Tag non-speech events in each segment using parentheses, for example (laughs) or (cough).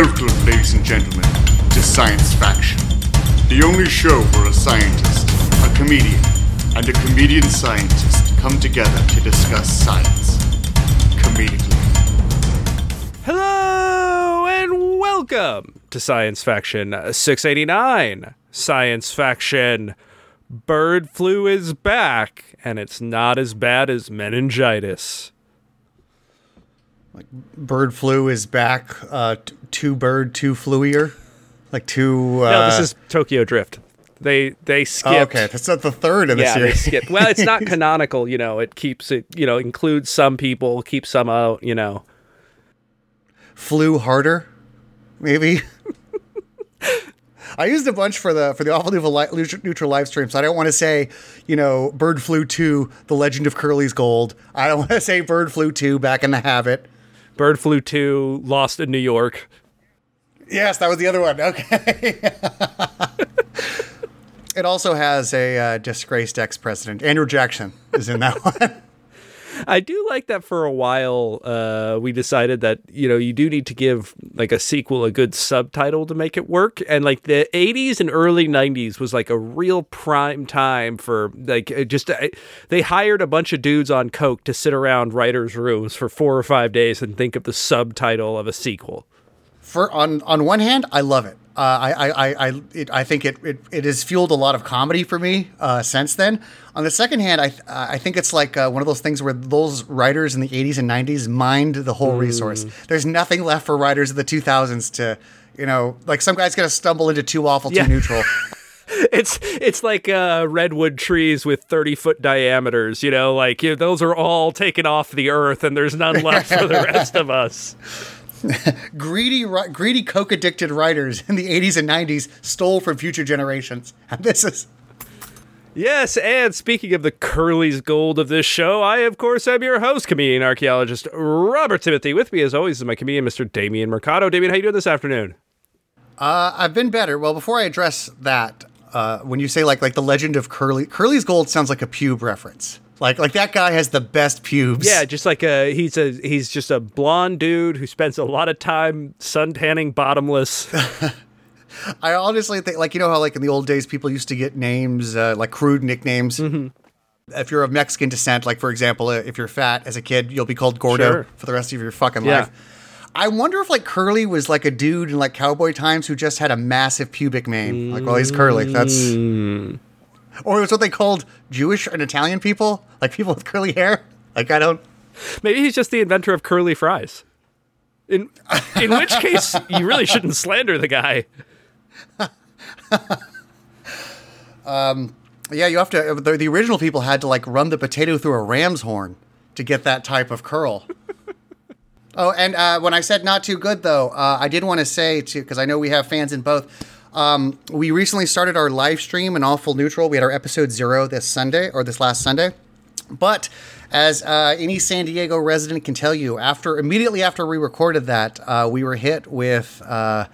Welcome, ladies and gentlemen, to Science Faction, the only show where a scientist, a comedian, and a comedian scientist come together to discuss science comedically. Hello and welcome to Science Faction 689. Science Faction Bird flu is back, and it's not as bad as meningitis. Like Bird flu is back. Uh, t- two bird, two fluier, like two. Uh, no, this is Tokyo Drift. They they oh, skipped. okay, that's not the third in the yeah, they series. skipped. Well, it's not (laughs) canonical. You know, it keeps it. You know, includes some people, keeps some out. You know. Flew harder, maybe. (laughs) I used a bunch for the for the awful neutral, li- neutral live stream, so I don't want to say, you know, Bird Flu Two: The Legend of Curly's Gold. I don't (laughs) want to say Bird Flu Two: Back in the Habit. Bird flu two, lost in New York. Yes, that was the other one. Okay. (laughs) it also has a uh, disgraced ex-president. Andrew Jackson is in that (laughs) one. I do like that for a while. Uh, we decided that you know you do need to give like a sequel a good subtitle to make it work, and like the '80s and early '90s was like a real prime time for like just they hired a bunch of dudes on coke to sit around writers' rooms for four or five days and think of the subtitle of a sequel. For on on one hand, I love it. Uh, I I I I, it, I think it, it it has fueled a lot of comedy for me uh, since then. On the second hand, I I think it's like uh, one of those things where those writers in the '80s and '90s mined the whole resource. There's nothing left for writers of the 2000s to, you know, like some guy's gonna stumble into too awful, Yeah. too neutral. (laughs) It's it's like uh, redwood trees with thirty foot diameters. You know, like you know, those are all taken off the earth, and there's none left for the rest of us. (laughs) (laughs) greedy, greedy, coke addicted writers in the 80s and 90s stole from future generations. (laughs) And this is Yes, and speaking of the Curly's gold of this show, I, of course, am your host, comedian archaeologist Robert Timothy. With me, as always, is my comedian, Mr. Damien Mercado. Damien, how you doing this afternoon? Uh, I've been better. Well, before I address that, uh, when you say like like the legend of Curly, Curly's gold sounds like a pube reference. Like like that guy has the best pubes. Yeah, just like a he's a he's just a blonde dude who spends a lot of time suntanning bottomless. (laughs) I honestly think like you know how like in the old days people used to get names uh, like crude nicknames. Mm-hmm. If you're of Mexican descent, like for example, uh, if you're fat as a kid, you'll be called Gordo Sure. for the rest of your fucking Yeah. life. I wonder if like Curly was like a dude in like cowboy times who just had a massive pubic mane. Like, well, he's Curly. That's Mm. Or it was what they called Jewish and Italian people, like people with curly hair. Like I don't. Maybe he's just the inventor of curly fries. In in which (laughs) case, you really shouldn't slander the guy. (laughs) Yeah, you have to. The, the original people had to like run the potato through a ram's horn to get that type of curl. (laughs) oh, and uh, when I said not too good though, uh, I did want to say to because I know we have fans in both. Um, we recently started our live stream in Awful Neutral. We had our episode zero this Sunday or this last Sunday. But as uh, any San Diego resident can tell you, after immediately after we recorded that, uh, we were hit with uh,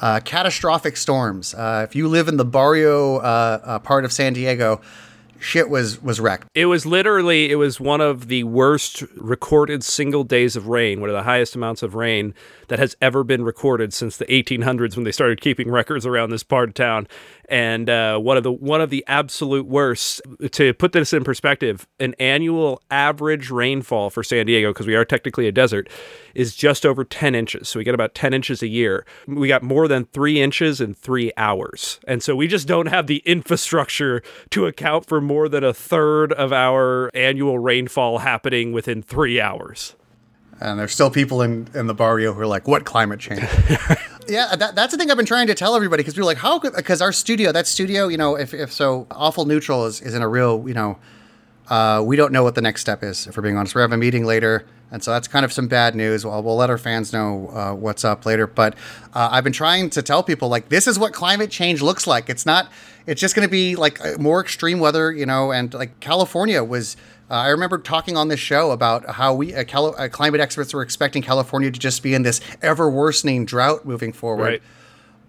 uh, catastrophic storms. Uh, if you live in the Barrio uh, part of San Diego, shit was was wrecked. It was literally it was one of the worst recorded single days of rain, one of the highest amounts of rain that has ever been recorded since the 1800s when they started keeping records around this part of town. And uh, one of the one of the absolute worst. To put this in perspective, an annual average rainfall for San Diego, because we are technically a desert, is just over 10 inches. So we get about 10 inches a year. We got more than three inches in three hours, and so we just don't have the (laughs) infrastructure to account for more than a third of our annual rainfall happening within three hours. And there's still people in, in the barrio who are like, what climate change? (laughs) yeah, that, that's the thing I've been trying to tell everybody because we're like, how could, because our studio, that studio, you know, if, if so, Awful Neutral is, is in a real, you know, uh, we don't know what the next step is, if we're being honest. We have a meeting later. And so that's kind of some bad news. Well, we'll let our fans know uh, what's up later. But uh, I've been trying to tell people, like, this is what climate change looks like. It's not, it's just going to be like uh, more extreme weather, you know, and like California was. Uh, I remember talking on this show about how we uh, Cali- uh, climate experts were expecting California to just be in this ever worsening drought moving forward. Right.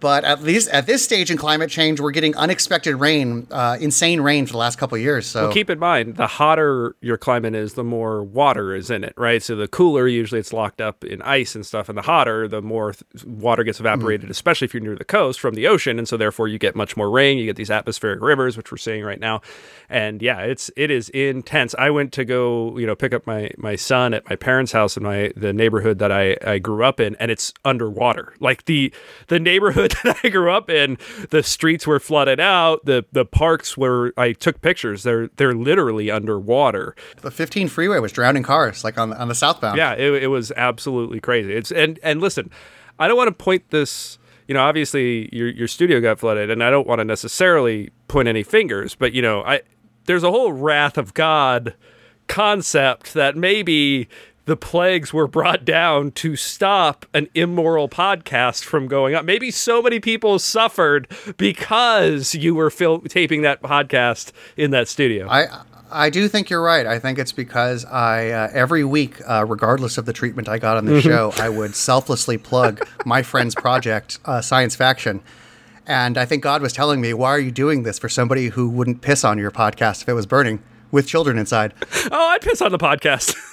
But at least at this stage in climate change, we're getting unexpected rain, uh, insane rain for the last couple of years. So Well, keep in mind, the hotter your climate is, the more water is in it, right? So the cooler, usually it's locked up in ice and stuff, and the hotter, the more th- water gets evaporated, especially if you're near the coast from the ocean, and so therefore you get much more rain. You get these atmospheric rivers, which we're seeing right now, and yeah, it's it is intense. I went to go, you know, pick up my my son at my parents' house in my the neighborhood that I I grew up in, and it's underwater. Like the the neighborhood (laughs) that I grew up in, the streets were flooded out. The the parks where I took pictures, they're they're literally underwater. the 15 freeway was drowning cars, like on the, on the southbound. Yeah, it, it was absolutely crazy. It's and and listen, I don't want to point this. You know, obviously your your studio got flooded, and I don't want to necessarily point any fingers, but you know, I there's a whole wrath of God concept that maybe the plagues were brought down to stop an immoral podcast from going up. Maybe so many people suffered because you were fil- taping that podcast in that studio. I I do think you're right. I think it's because I uh, every week, uh, regardless of the treatment I got on the show, I would selflessly plug my friend's project, uh, Science Faction. And I think God was telling me, "Why are you doing this for somebody who wouldn't piss on your podcast if it was burning with children inside?" oh, I'd piss on the podcast. (laughs)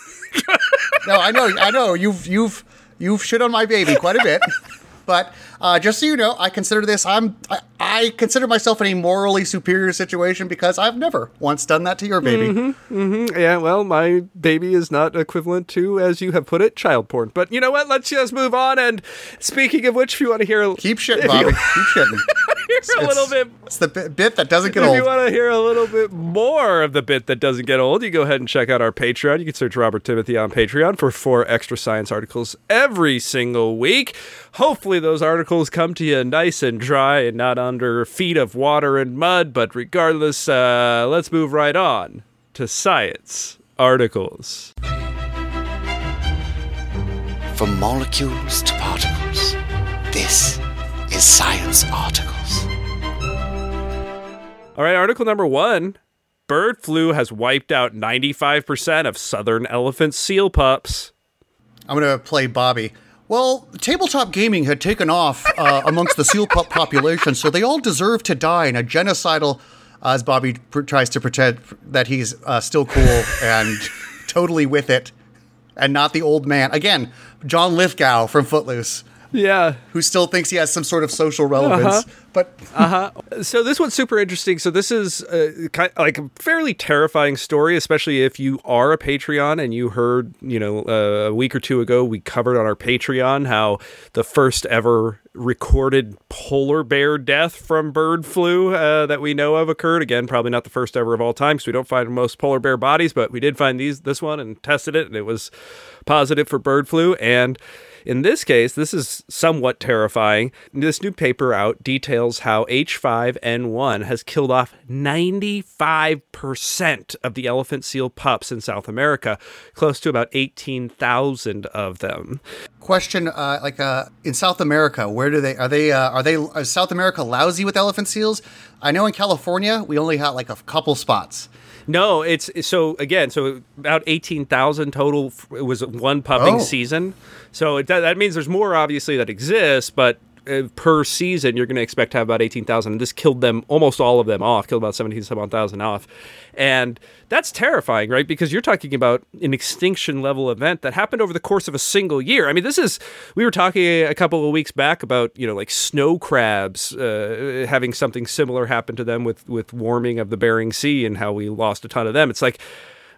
no, I know, I know. You've you've you've shit on my baby quite a bit. But uh, just so you know, I consider this. I'm. I, I consider myself in a morally superior situation because I've never once done that to your baby. Yeah, well, my baby is not equivalent to, as you have put it, child porn. But you know what? Let's just move on. And speaking of which, if you want to hear, Keep shitting, Bobby. (laughs) Keep shitting. Hear a little It's- bit It's the bit, bit that doesn't get If old. If you want to hear a little bit more of the bit that doesn't get old, you go ahead and check out our Patreon. You can search Robert Timothy on Patreon for four extra science articles every single week. Hopefully, those articles come to you nice and dry and not under feet of water and mud. But regardless, uh, let's move right on to science articles. From molecules to particles, this is Science Articles. All right, article number one. Bird flu has wiped out 95% of southern elephant seal pups. I'm going to play Bobby. Well, tabletop gaming had taken off uh, (laughs) amongst the seal pup population, so they all deserve to die in a genocidal. uh, as Bobby pr- tries to pretend that he's uh, still cool and (laughs) totally with it, and not the old man. Again, John Lithgow from Footloose, Yeah, who still thinks he has some sort of social relevance, but (laughs) uh-huh. so this one's super interesting. So this is uh, kind like a fairly terrifying story, especially if you are a Patreon and you heard, you know, uh, a week or two ago we covered on our Patreon how the first ever recorded polar bear death from bird flu uh, that we know of occurred. Again, probably not the first ever of all time because we don't find most polar bear bodies, but we did find these this one and tested it, and it was positive for bird flu and. In this case, this is somewhat terrifying. This new paper out details how H5N1 has killed off 95% of the elephant seal pups in South America, close to about 18,000 of them. question uh, like uh, in South America, where do they are they uh, are they is South America lousy with elephant seals? I know in California we only had like a couple spots. No, it's so again, so about 18,000 total. It was one pupping Oh. season. So it, that, means there's more obviously that exists, but per season you're going to expect to have about 18,000 and this killed them almost all of them off killed about 17 1,000 off. And that's terrifying right? Because you're talking about an extinction level event that happened over the course of a single year. I mean this is we were talking a couple of weeks back about you know like snow crabs uh, having something similar happen to them with with warming of the bering sea and how we lost a ton of them. It's like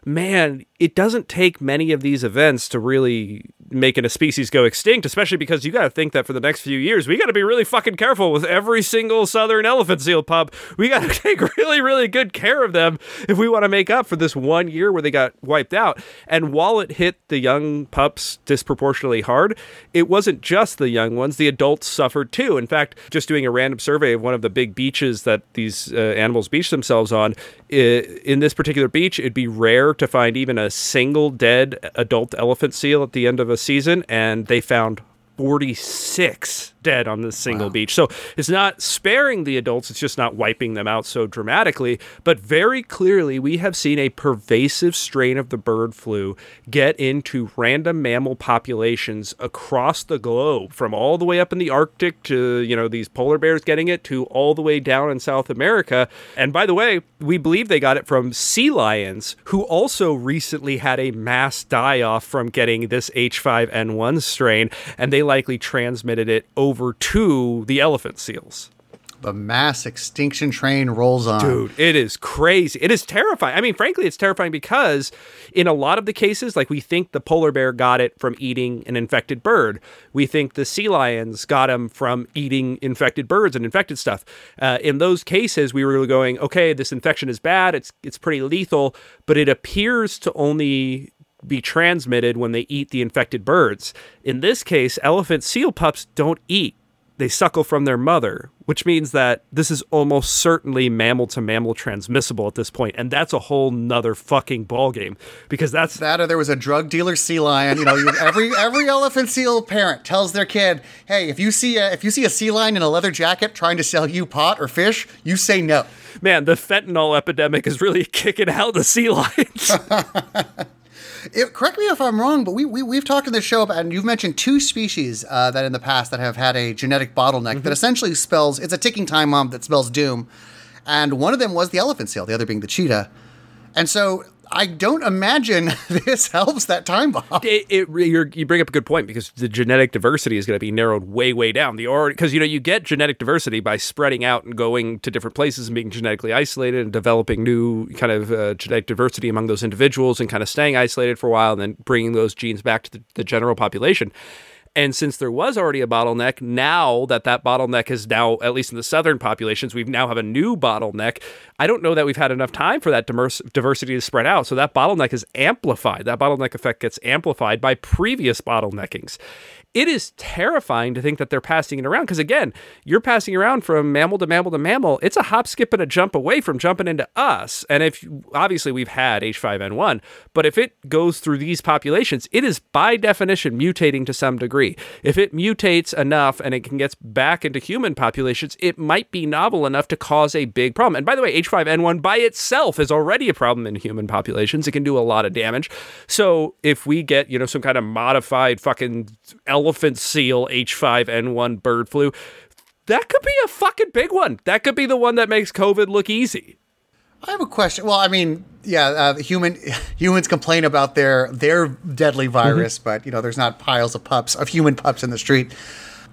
man, it doesn't take many of these events to really making a species go extinct, especially because you got to think that for the next few years, we got to be really fucking careful with every single southern elephant seal pup. We got to (laughs) take really, really good care of them if we want to make up for this one year where they got wiped out. And while it hit the young pups disproportionately hard, it wasn't just the young ones, the adults suffered too. In fact, just doing a random survey of one of the big beaches that these uh, animals beach themselves on, i- in this particular beach, it'd be rare to find even a single dead adult elephant seal at the end of a season, and they found 46 dead on this single beach. So it's not sparing the adults, it's just not wiping them out so dramatically. But very clearly, we have seen a pervasive strain of the bird flu get into random mammal populations across the globe, from all the way up in the Arctic to, you know, these polar bears getting it to all the way down in South America. And by the way, we believe they got it from sea lions, who also recently had a mass die off from getting this H5N1 strain, and they likely transmitted it over over to the elephant seals. The mass extinction train rolls on. Dude, it is crazy. It is terrifying. I mean, frankly, it's terrifying because in a lot of the cases, like we think the polar bear got it from eating an infected bird. We think the sea lions got them from eating infected birds and infected stuff. Uh, in those cases, we were going, okay, this infection is bad. It's it's pretty lethal, but it appears to only be transmitted when they eat the infected birds. In this case, elephant seal pups don't eat. They suckle from their mother, which means that this is almost certainly mammal to mammal transmissible at this point, and that's a whole nother fucking ballgame because that's that. Or there was a drug dealer sea lion. You know, you, every every elephant seal parent tells their kid, "Hey, if you see a if you see a sea lion in a leather jacket trying to sell you pot or fish, you say no." Man, the fentanyl epidemic is really (laughs) kicking out the sea lions. (laughs) It, correct me if I'm wrong, but we, we we've talked in this show about, and you've mentioned two species uh, that in the past that have had a genetic bottleneck mm-hmm. that essentially spells it's a ticking time bomb that spells doom, and one of them was the elephant seal, the other being the cheetah, and so I don't imagine (laughs) this helps that time bomb. It, it you bring up a good point because the genetic diversity is going to be narrowed way, way down. The or because you know you get genetic diversity by spreading out and going to different places and being genetically isolated and developing new kind of uh, genetic diversity among those individuals and kind of staying isolated for a while and then bringing those genes back to the, the general population. And since there was already a bottleneck, now that that bottleneck is now, at least in the southern populations, we now have a new bottleneck. I don't know that we've had enough time for that diversity to spread out. So that bottleneck is amplified. That bottleneck effect gets amplified by previous bottleneckings it is terrifying to think that they're passing it around because again you're passing around from mammal to mammal to mammal. It's a hop skip and a jump away from jumping into us. And if obviously we've had h5n1 but if it goes through these populations it is by definition mutating to some degree. If it mutates enough and it can get back into human populations it might be novel enough to cause a big problem. And by the way h5n1 by itself is already a problem in human populations. It can do a lot of damage. So if we get you know some kind of modified fucking elephant seal H5N1 bird flu. That could be a fucking big one. That could be the one that makes COVID look easy. I have a question. Well, I mean, yeah, uh, human (laughs) humans complain about their their deadly virus, mm-hmm. but you know, there's not piles of pups of human pups in the street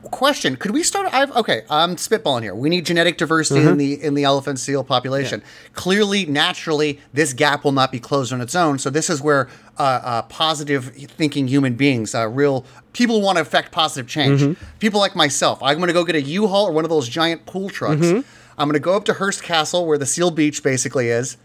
question could we start I've, okay i'm spitballing here we need genetic diversity mm-hmm. in the in the elephant seal population yeah. clearly naturally this gap will not be closed on its own so this is where uh, uh, positive thinking human beings uh, real people want to affect positive change mm-hmm. people like myself i'm going to go get a u-haul or one of those giant pool trucks mm-hmm. i'm going to go up to hearst castle where the seal beach basically is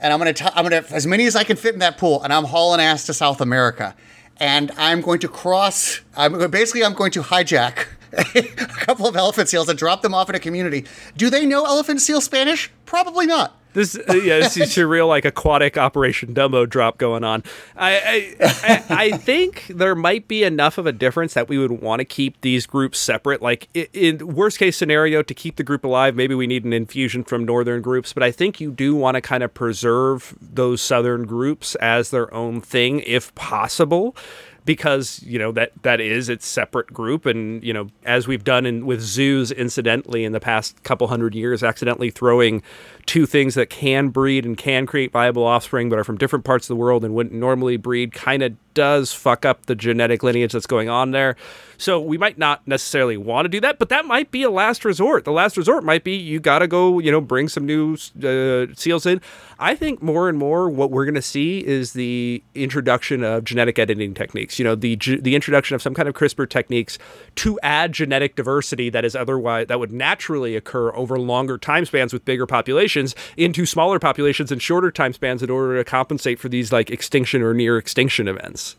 and i'm going to i'm going to as many as i can fit in that pool and i'm hauling ass to south america and I'm going to cross. I'm basically I'm going to hijack (laughs) a couple of elephant seals and drop them off in a community. Do they know elephant seal Spanish? Probably not. This uh, yeah, this is a real like aquatic Operation Dumbo drop going on. I I, I I, think there might be enough of a difference that we would want to keep these groups separate. Like in worst case scenario, to keep the group alive, maybe we need an infusion from northern groups. But I think you do want to kind of preserve those southern groups as their own thing if possible because you know that that is its separate group and you know as we've done in with zoos incidentally in the past couple hundred years accidentally throwing two things that can breed and can create viable offspring but are from different parts of the world and wouldn't normally breed kind of does fuck up the genetic lineage that's going on there. So we might not necessarily want to do that, but that might be a last resort. The last resort might be you got to go, you know, bring some new uh, seals in. I think more and more what we're going to see is the introduction of genetic editing techniques. You know, the the introduction of some kind of CRISPR techniques to add genetic diversity that is otherwise that would naturally occur over longer time spans with bigger populations into smaller populations and shorter time spans in order to compensate for these like extinction or near extinction events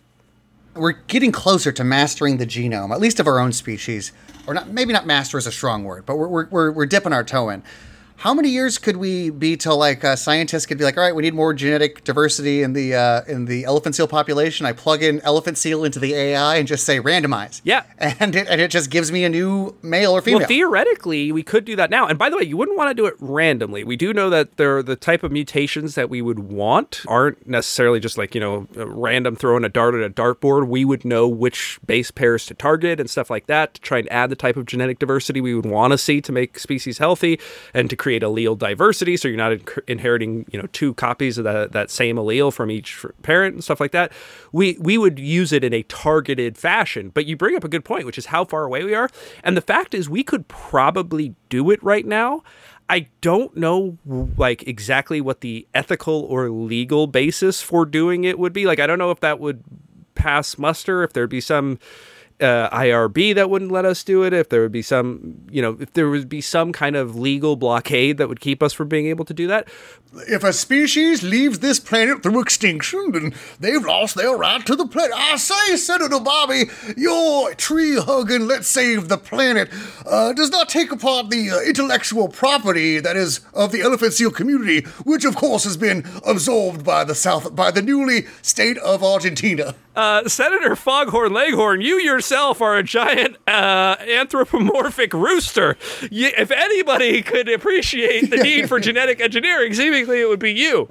we're getting closer to mastering the genome, at least of our own species, or not. Maybe not master is a strong word, but we're we're, we're dipping our toe in. How many years could we be till like uh, scientists could be like, all right, we need more genetic diversity in the uh, in the elephant seal population. I plug in elephant seal into the AI and just say randomize. Yeah. and it, and it just gives me a new male or female. Well, theoretically, we could do that now. And by the way, you wouldn't want to do it randomly. We do know that there the type of mutations that we would want aren't necessarily just like, you know, random throwing a dart at a dartboard. We would know which base pairs to target and stuff like that to try and add the type of genetic diversity we would want to see to make species healthy and to create allele diversity so you're not in- inheriting, you know, two copies of that, that same allele from each parent and stuff like that. We we would use it in a targeted fashion. But you bring up a good point, which is how far away we are. And the fact is we could probably do it right now. I don't know like exactly what the ethical or legal basis for doing it would be. Like I don't know if that would pass muster, if there'd be some uh, IRB that wouldn't let us do it, if there would be some, you know, if there would be some kind of legal blockade that would keep us from being able to do that. If a species leaves this planet through extinction, then they've lost their right to the planet. I say, Senator Bobby, your tree hugging, let's save the planet, uh, does not take apart the uh, intellectual property that is of the elephant seal community, which of course has been absorbed by the South, by the newly state of Argentina. Uh, Senator Foghorn Leghorn, you yourself are a giant uh, anthropomorphic rooster. You, if anybody could appreciate the (laughs) need for genetic engineering, seemingly it would be you.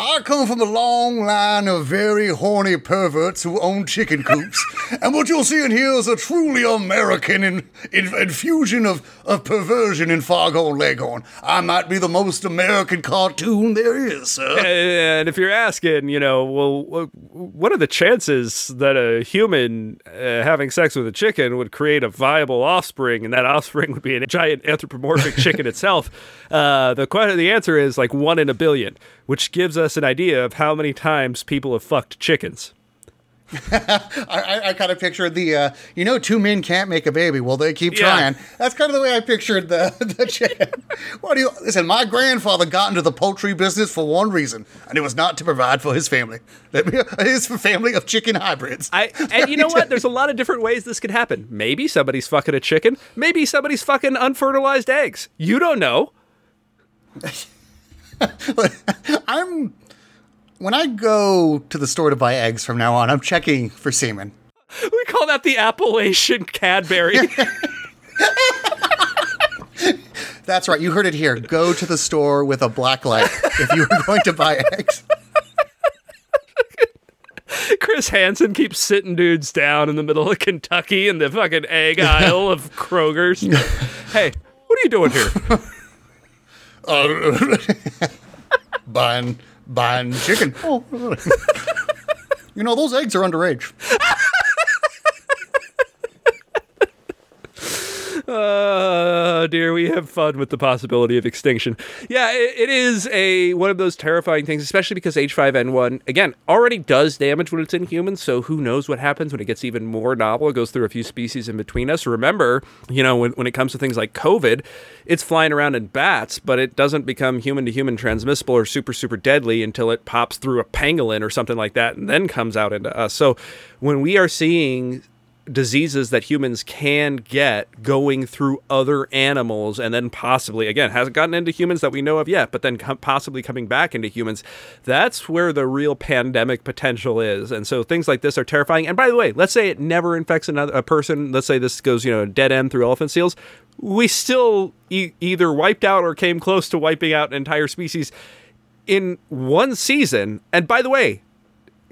I come from a long line of very horny perverts who own chicken coops, (laughs) and what you'll see in here is a truly American in, in, infusion of, of perversion in Foghorn Leghorn. I might be the most American cartoon there is, sir. And if you're asking, you know, well, what are the chances that a human uh, having sex with a chicken would create a viable offspring, and that offspring would be a giant anthropomorphic chicken (laughs) itself? Uh, the the answer is like one in a billion, which gives us an idea of how many times people have fucked chickens. (laughs) I, I, kind of pictured the, uh, you know, two men can't make a baby. Well, they keep Yeah. trying. That's kind of the way I pictured the, (laughs) the chicken. What do you, listen, my grandfather got into the poultry business for one reason, and it was not to provide for his family. (laughs) His family of chicken hybrids. I and you know what? There's a lot of different ways this could happen. Maybe somebody's fucking a chicken. Maybe somebody's fucking unfertilized eggs. You don't know. (laughs) I'm when I go to the store to buy eggs from now on, I'm checking for semen. We call that the Appalachian Cadbury. (laughs) That's right, you heard it here. Go to the store with a black light if you are going to buy eggs. Chris Hansen keeps sitting dudes down in the middle of Kentucky in the fucking egg (laughs) aisle of Kroger's. hey, what are you doing here? Uh, (laughs) buying buying chicken. Oh. (laughs) you know those eggs are underage. Uh, dear, we have fun with the possibility of extinction. Yeah, it, it is a one of those terrifying things, especially because H5N1 again already does damage when it's in humans. So who knows what happens when it gets even more novel? It goes through a few species in between us. Remember, you know, when, when it comes to things like COVID, it's flying around in bats, but it doesn't become human to human transmissible or super super deadly until it pops through a pangolin or something like that, and then comes out into us. So when we are seeing diseases that humans can get going through other animals and then possibly again hasn't gotten into humans that we know of yet but then possibly coming back into humans. That's where the real pandemic potential is. And so things like this are terrifying. And by the way let's say it never infects another a person. Let's say this goes you know dead end through elephant seals. We still e- either wiped out or came close to wiping out an entire species in one season. And by the way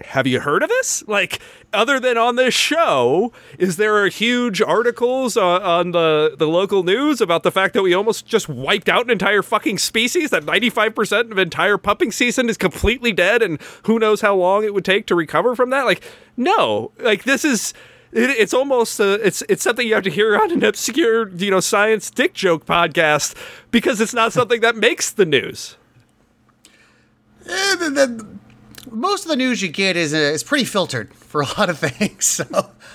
have you heard of this? Like, other than on this show, is there huge articles on, on the, the local news about the fact that we almost just wiped out an entire fucking species? That 95% of entire pupping season is completely dead, and who knows how long it would take to recover from that? Like, no. Like, this is. It, it's almost uh, it's it's something you have to hear on an obscure you know science dick joke podcast because it's not something that makes the news. Most of the news you get is uh, is pretty filtered for a lot of (laughs) things. So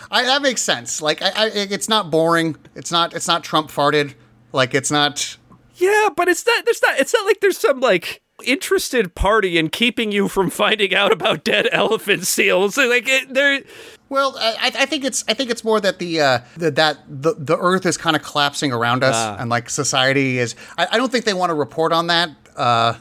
I, that makes sense. Like I, I, it's not boring. It's not it's not Trump farted. Like it's not. Yeah, but it's not. There's not. It's not like there's some like interested party in keeping you from finding out about dead (laughs) elephant seals. Like it, there, Well, I, I think it's I think it's more that the uh, the, that the the Earth is kind of collapsing around us, Ah. and like society is. I, I don't think they want to report on that. Uh,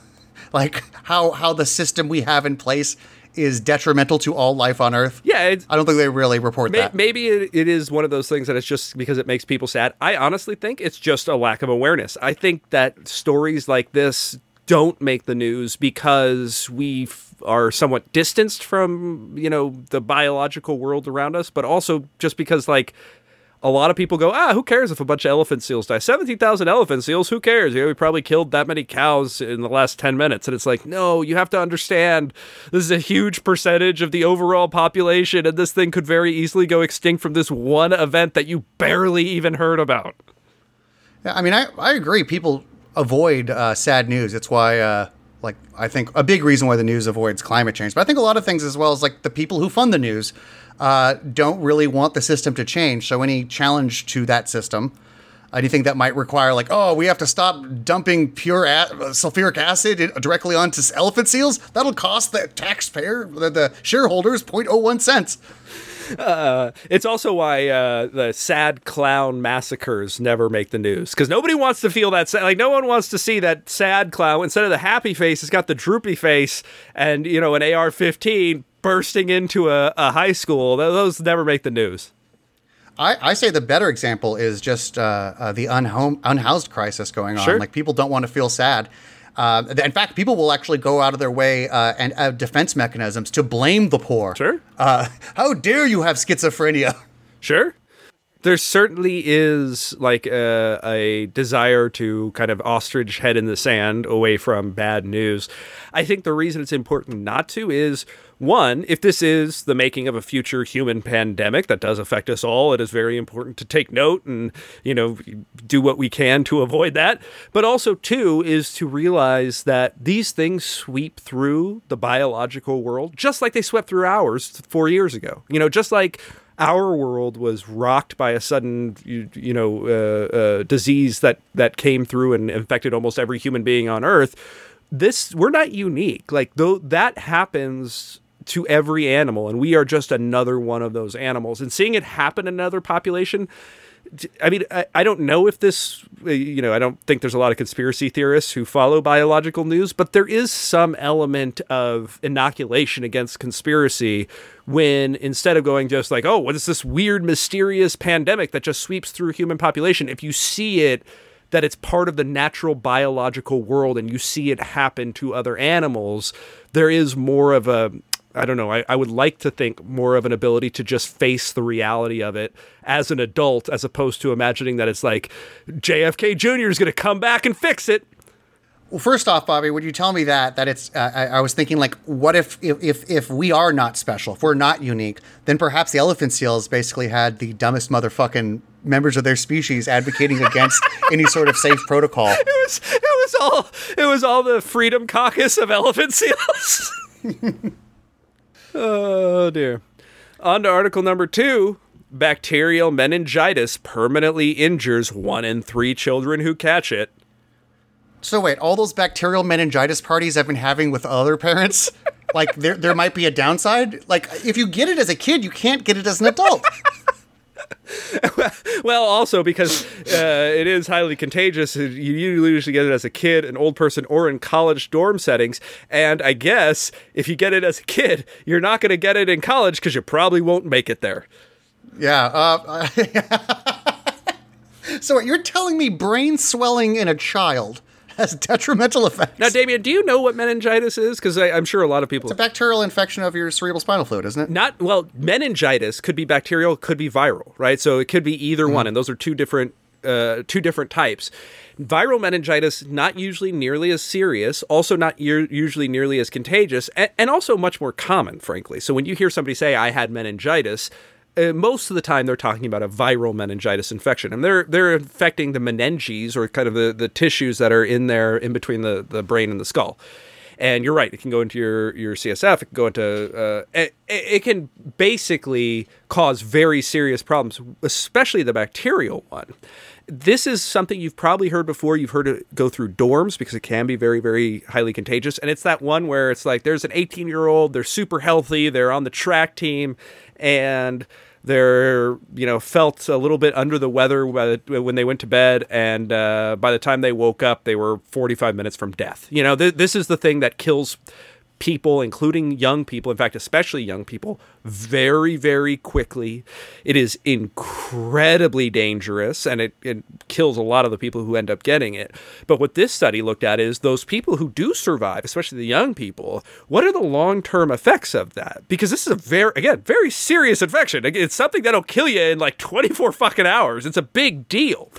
like how how the system we have in place is detrimental to all life on Earth. Yeah, it's, I don't think they really report May- that. Maybe it, it is one of those things that it's just because it makes people sad. I honestly think it's just a lack of awareness. I think that stories like this don't make the news because we f- are somewhat distanced from, you know, the biological world around us, but also just because, like, a lot of people go, ah, who cares if a bunch of elephant seals die? 17,000 elephant seals, who cares? You know, we probably killed that many cows in the last 10 minutes. And it's like, no, you have to understand this is a huge percentage of the overall population, and this thing could very easily go extinct from this one event that you barely even heard about. Yeah, I mean, I, I agree. People avoid uh, sad news. It's why, uh, like, I think a big reason why the news avoids climate change. But I think a lot of things as well is like the people who fund the news uh, don't really want the system to change. So any challenge to that system, anything that might require, like, oh, we have to stop dumping pure a- sulfuric acid directly onto elephant seals, that'll cost the taxpayer, the, the shareholders, 0.01 cents. It's also why uh, the sad clown massacres never make the news because nobody wants to feel that sad. Like no one wants to see that sad clown instead of the happy face. It's got the droopy face and you know an AR-15 bursting into a, a high school. Those never make the news. I, I say the better example is just uh, uh, the unhome, unhoused crisis going on. Sure. Like people don't want to feel sad. Uh, in fact, people will actually go out of their way uh, and have defense mechanisms to blame the poor. Sure. Uh, how dare you have schizophrenia? Sure. There certainly is like a, a desire to kind of ostrich head in the sand away from bad news. I think the reason it's important not to is one, if this is the making of a future human pandemic that does affect us all, it is very important to take note and, you know, do what we can to avoid that. But also, two, is to realize that these things sweep through the biological world just like they swept through ours four years ago. You know, just like our world was rocked by a sudden, you, you know, uh, uh, disease that that came through and infected almost every human being on Earth. This we're not unique. Like though that happens to every animal, and we are just another one of those animals. And seeing it happen in another population. I mean, I, I don't know if this, uh, you know, I don't think there's a lot of conspiracy theorists who follow biological news, but there is some element of inoculation against conspiracy when instead of going just like, oh, what is this weird, mysterious pandemic that just sweeps through human population? If you see it, that it's part of the natural biological world and you see it happen to other animals, there is more of a I don't know. I, I would like to think more of an ability to just face the reality of it as an adult, as opposed to imagining that it's like JFK Jr. is going to come back and fix it. Well, first off, Bobby, would you tell me that that it's? Uh, I, I was thinking like, what if, if if if we are not special, if we're not unique, then perhaps the elephant seals basically had the dumbest motherfucking members of their species advocating against (laughs) any sort of safe protocol. It was it was all it was all the Freedom Caucus of elephant seals. (laughs) oh dear. On to article number two. Bacterial meningitis permanently injures one in three children who catch it. So wait, all those bacterial meningitis parties I've been having with other parents, like there there might be a downside. Like if you get it as a kid, you can't get it as an adult. (laughs) Well, also because uh, it is highly contagious. You usually get it as a kid, an old person, or in college dorm settings. And I guess if you get it as a kid, you're not going to get it in college because you probably won't make it there. Yeah. Uh, (laughs) so you're telling me brain swelling in a child has detrimental effects? Now, Damien, do you know what meningitis is? Because I'm sure a lot of people. It's a bacterial infection of your cerebral spinal fluid, isn't it? not well meningitis could be bacterial could be viral right so it could be either one and those are two different uh, two different types viral meningitis not usually nearly as serious also not u- usually nearly as contagious and, and also much more common frankly so when you hear somebody say i had meningitis uh, most of the time they're talking about a viral meningitis infection and they're they're infecting the meninges or kind of the, the tissues that are in there in between the, the brain and the skull and you're right; it can go into your your CSF. It can go into uh, it, it can basically cause very serious problems, especially the bacterial one. This is something you've probably heard before. You've heard it go through dorms because it can be very, very highly contagious. And it's that one where it's like there's an 18 year old, they're super healthy, they're on the track team, and they're you know felt a little bit under the weather when they went to bed and uh, by the time they woke up they were 45 minutes from death you know th- this is the thing that kills people, including young people, in fact, especially young people, very, very quickly. It is incredibly dangerous and it, it kills a lot of the people who end up getting it. But what this study looked at is those people who do survive, especially the young people, what are the long term effects of that? Because this is a very, again, very serious infection. It's something that'll kill you in like 24 fucking hours. It's a big deal.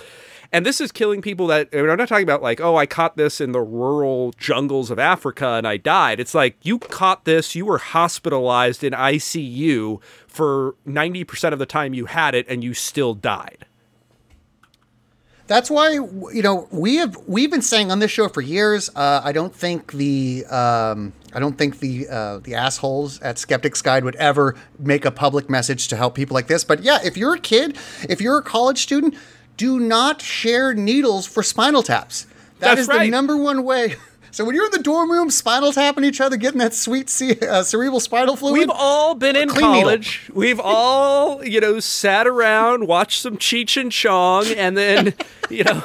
And this is killing people that I mean, I'm not talking about like, oh, I caught this in the rural jungles of Africa and I died. It's like you caught this, you were hospitalized in ICU for 90% of the time you had it and you still died. That's why you know we have we've been saying on this show for years. Uh, I don't think the um, I don't think the uh, the assholes at Skeptics Guide would ever make a public message to help people like this. But yeah, if you're a kid, if you're a college student, do not share needles for spinal taps. That That's is right. the number one way. (laughs) So when you're in the dorm room, spinal tapping each other, getting that sweet ce- uh, cerebral spinal fluid. We've all been in Clean needle. college. We've all, you know, sat around, watched some Cheech and Chong, and then, (laughs) you know,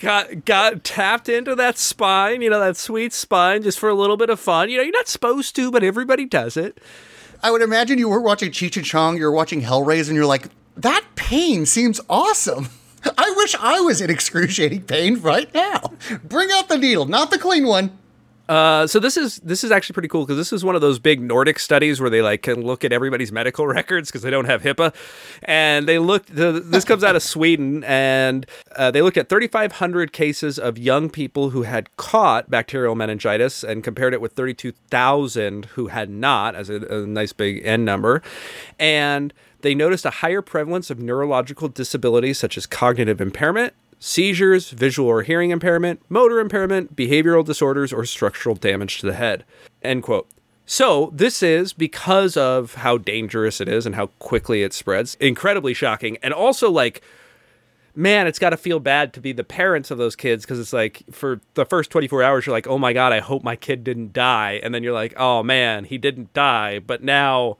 got got tapped into that spine, you know, that sweet spine, just for a little bit of fun. You know, you're not supposed to, but everybody does it. I would imagine you were watching Cheech and Chong, you're watching Hellraiser, and you're like, that pain seems awesome. (laughs) I wish I was in excruciating pain right now. Bring out the needle, not the clean one. Uh, so this is this is actually pretty cool because this is one of those big Nordic studies where they like can look at everybody's medical (laughs) records because they don't have HIPAA, and they looked. The, this comes out of (laughs) Sweden, and uh, they looked at 3,500 cases of young people who had caught bacterial meningitis and compared it with 32,000 who had not, as a, a nice big N number, and they noticed a higher prevalence of neurological disabilities such as cognitive impairment, seizures, visual or hearing impairment, motor impairment, behavioral disorders, or structural damage to the head. End quote. So, this is because of how dangerous it is and how quickly it spreads. Incredibly shocking. And also, like, man, it's got to feel bad to be the parents of those kids because it's like for the first 24 hours, you're like, oh my God, I hope my kid didn't die. And then you're like, oh man, he didn't die. But now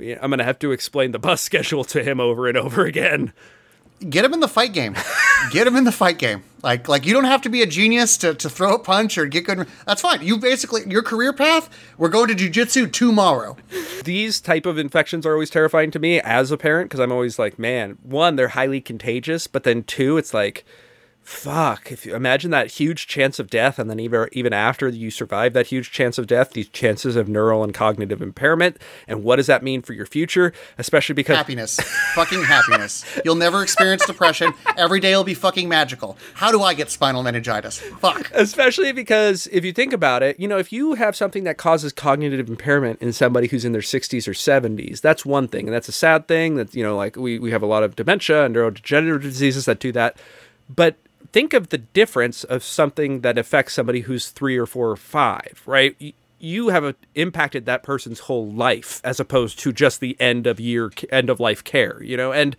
I'm going to have to explain the bus (laughs) schedule to him over and over again. Get him in the fight game. get him in the fight game. Like, like you don't have to be a genius to, to throw a punch or get good. That's fine. You basically your career path. We're going to jujitsu tomorrow. These type of infections are always terrifying to me as a parent because I'm always like, man, one, they're highly contagious, but then two, it's like, fuck if you imagine that huge chance of death and then even even after you survive that huge chance of death these chances of neural and cognitive impairment and what does that mean for your future especially because Happiness, fucking happiness. You'll never experience depression. Every day will be fucking magical. How do I get spinal meningitis? Fuck. especially because if you think about it you know if you have something that causes cognitive impairment in somebody who's in their 60s or 70s that's one thing and that's a sad thing that you know like we, we have a lot of dementia and neurodegenerative diseases that do that but think of the difference of something that affects somebody who's three or four or five, right? You have impacted that person's whole life as opposed to just the end of year, end of life care, you know, and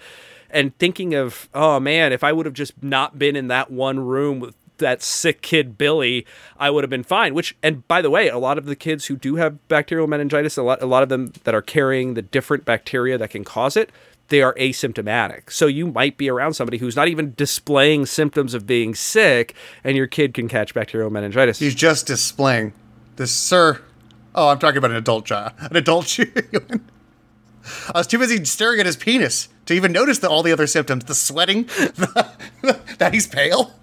and thinking of, oh man, if I would have just not been in that one room with that sick kid Billy, I would have been fine. Which, and by the way, a lot of the kids who do have bacterial meningitis, a lot, a lot of them that are carrying the different bacteria that can cause it, they are asymptomatic. So you might be around somebody who's not even displaying symptoms of being sick, and your kid can catch bacterial meningitis. He's just displaying this, sir. Oh, I'm talking about an adult child, an adult (laughs) human. I was too busy staring at his penis to even notice that all the other symptoms, the sweating, (laughs) that he's pale.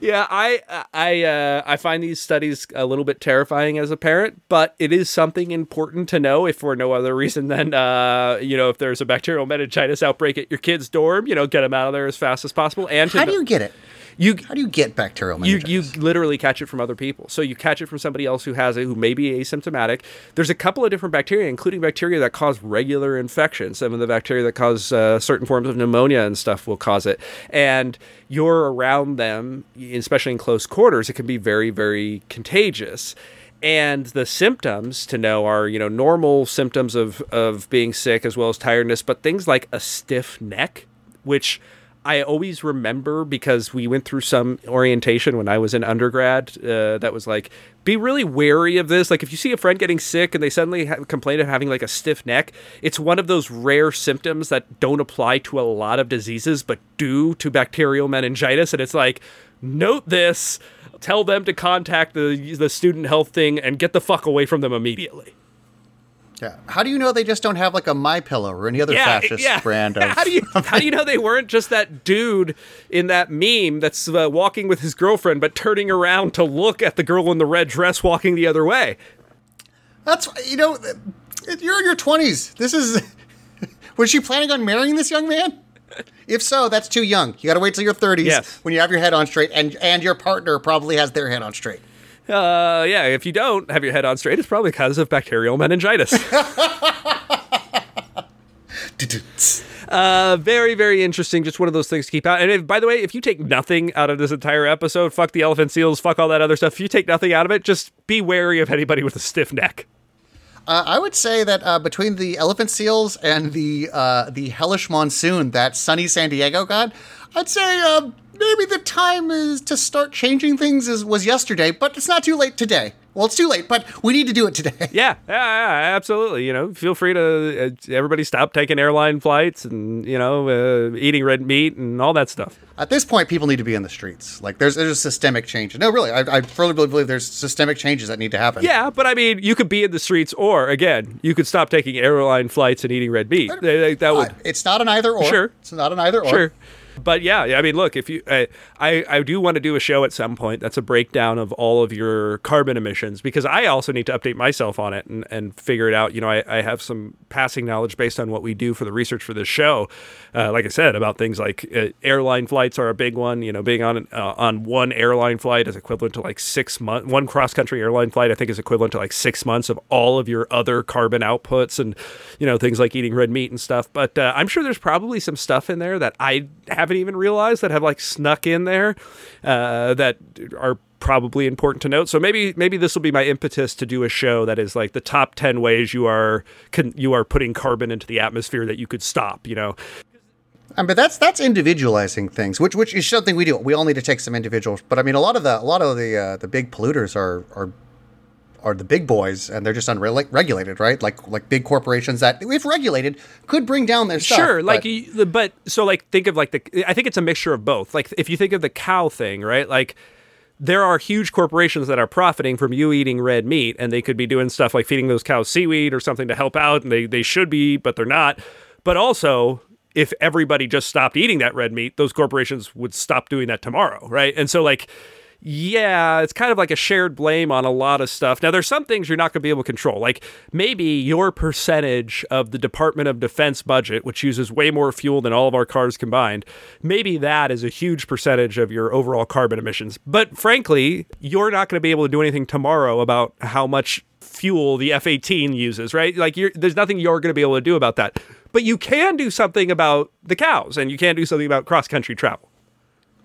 Yeah, I I uh, I find these studies a little bit terrifying as a parent, but it is something important to know if for no other reason than uh, you know if there's a bacterial meningitis outbreak at your kid's dorm, you know, get them out of there as fast as possible. And How do you get it? You How do you get bacterial you meningitis? you literally catch it from other people. So you catch it from somebody else who has it, who may be asymptomatic. There's a couple of different bacteria, including bacteria that cause regular infections. Some of the bacteria that cause uh, certain forms of pneumonia and stuff will cause it. And you're around them, especially in close quarters. It can be very, very contagious. And the symptoms to know are, you know, normal symptoms of of being sick as well as tiredness, but things like a stiff neck, which I always remember because we went through some orientation when I was in undergrad uh, that was like, be really wary of this. Like, if you see a friend getting sick and they suddenly ha- complain of having like a stiff neck, it's one of those rare symptoms that don't apply to a lot of diseases, but do to bacterial meningitis. And it's like, note this, tell them to contact the, the student health thing and get the fuck away from them immediately. Yeah. How do you know they just don't have like a My Pillow or any other Yeah, fascist yeah. brand (laughs) of? how do you how do you know they weren't just that dude in that meme that's uh, walking with his girlfriend but turning around to look at the girl in the red dress walking the other way? That's you know, you're in your twenties. This is. (laughs) Was she planning on marrying this young man? If so, that's too young. You got to wait till your thirties Yes. when you have your head on straight, and and your partner probably has their head on straight. Uh, yeah. If you don't have your head on straight, it's probably because of bacterial meningitis. (laughs) Uh, very, very interesting. Just one of those things to keep out. And if, by the way, if you take nothing out of this entire episode, fuck the elephant seals, fuck all that other stuff. If you take nothing out of it, just be wary of anybody with a stiff neck. Uh, I would say that uh, between the elephant seals and the uh, the hellish monsoon that sunny San Diego got, I'd say uh, maybe the time is to start changing things is, was yesterday, but it's not too late today. Well, it's too late, but we need to do it today. Yeah, (laughs) yeah, yeah, absolutely. You know, feel free to uh, everybody stop taking airline flights and you know uh, eating red meat and all that stuff. At this point, people need to be in the streets. Like there's there's a systemic changes. No, really, I, I firmly believe there's systemic changes that need to happen. Yeah, but I mean, you could be in the streets, or again, you could stop taking airline flights and eating red meat. They- That would it's not an either or. Sure. it's not an either or. Sure. But yeah, I mean, look, if you, I, I, I do want to do a show at some point that's a breakdown of all of your carbon emissions because I also need to update myself on it and, and figure it out. You know, I, I have some passing knowledge based on what we do for the research for this show. Uh, like I said, about things like uh, airline flights are a big one. You know, being on uh, on one airline flight is equivalent to like six months. One cross country airline flight, I think, is equivalent to like six months of all of your other carbon outputs and you know things like eating red meat and stuff. But uh, I'm sure there's probably some stuff in there that I haven't even realized that have like snuck in there uh, that are probably important to note. So maybe maybe this will be my impetus to do a show that is like the top 10 ways you are you are putting carbon into the atmosphere that you could stop, you know. Um, but that's that's individualizing things, which which is something we do. We all need to take some individuals. But I mean, a lot of the a lot of the uh, the big polluters are are are the big boys, and they're just unregulated, right? Like like big corporations that, if regulated, could bring down their stuff. Sure, like but- but so like think of like the I think it's a mixture of both. Like if you think of the cow thing, right? Like there are huge corporations that are profiting from you eating red meat and they could be doing stuff like feeding those cows seaweed or something to help out and they they should be, but they're not. But also if everybody just stopped eating that red meat, those corporations would stop doing that tomorrow, right? And so like yeah, it's kind of like a shared blame on a lot of stuff. Now, there's some things you're not going to be able to control. Like maybe your percentage of the Department of Defense budget, which uses way more fuel than all of our cars combined, maybe that is a huge percentage of your overall carbon emissions. But frankly, you're not going to be able to do anything tomorrow about how much fuel the F 18 uses, right? Like, there's nothing you're going to be able to do about that. But you can do something about the cows and you can do something about cross country travel.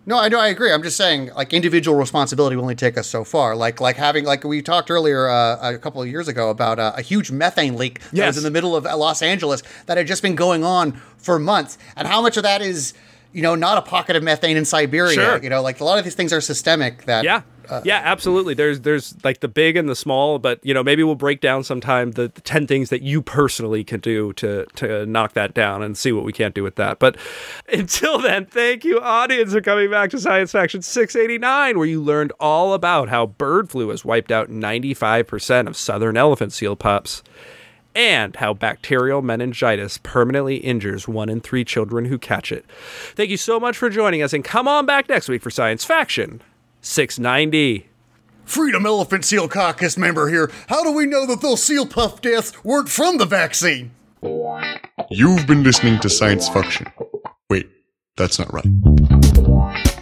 No, I know, I agree. I'm just saying, like individual responsibility will only take us so far. Like, like having, like we talked earlier uh, a couple of years ago about uh, a huge methane leak that was in the middle of Los Angeles that had just been going on for months, and how much of that is, you know, not a pocket of methane in Siberia. Sure. You know, like a lot of these things are systemic. That Yeah. Uh, yeah, absolutely. There's there's like the big and the small, but you know, maybe we'll break down sometime the, the 10 things that you personally can do to to knock that down and see what we can't do with that. But (laughs) until then, thank you audience for coming back to Science Faction 689 where you learned all about how bird flu has wiped out 95% of southern elephant seal pups and how bacterial meningitis permanently injures one in 3 children who catch it. Thank you so much for joining us and come on back next week for Science Faction 690. Freedom Elephant Seal Caucus member here. How do we know that those seal puff deaths weren't from the vaccine? You've been listening to Science Function. Wait, that's not right.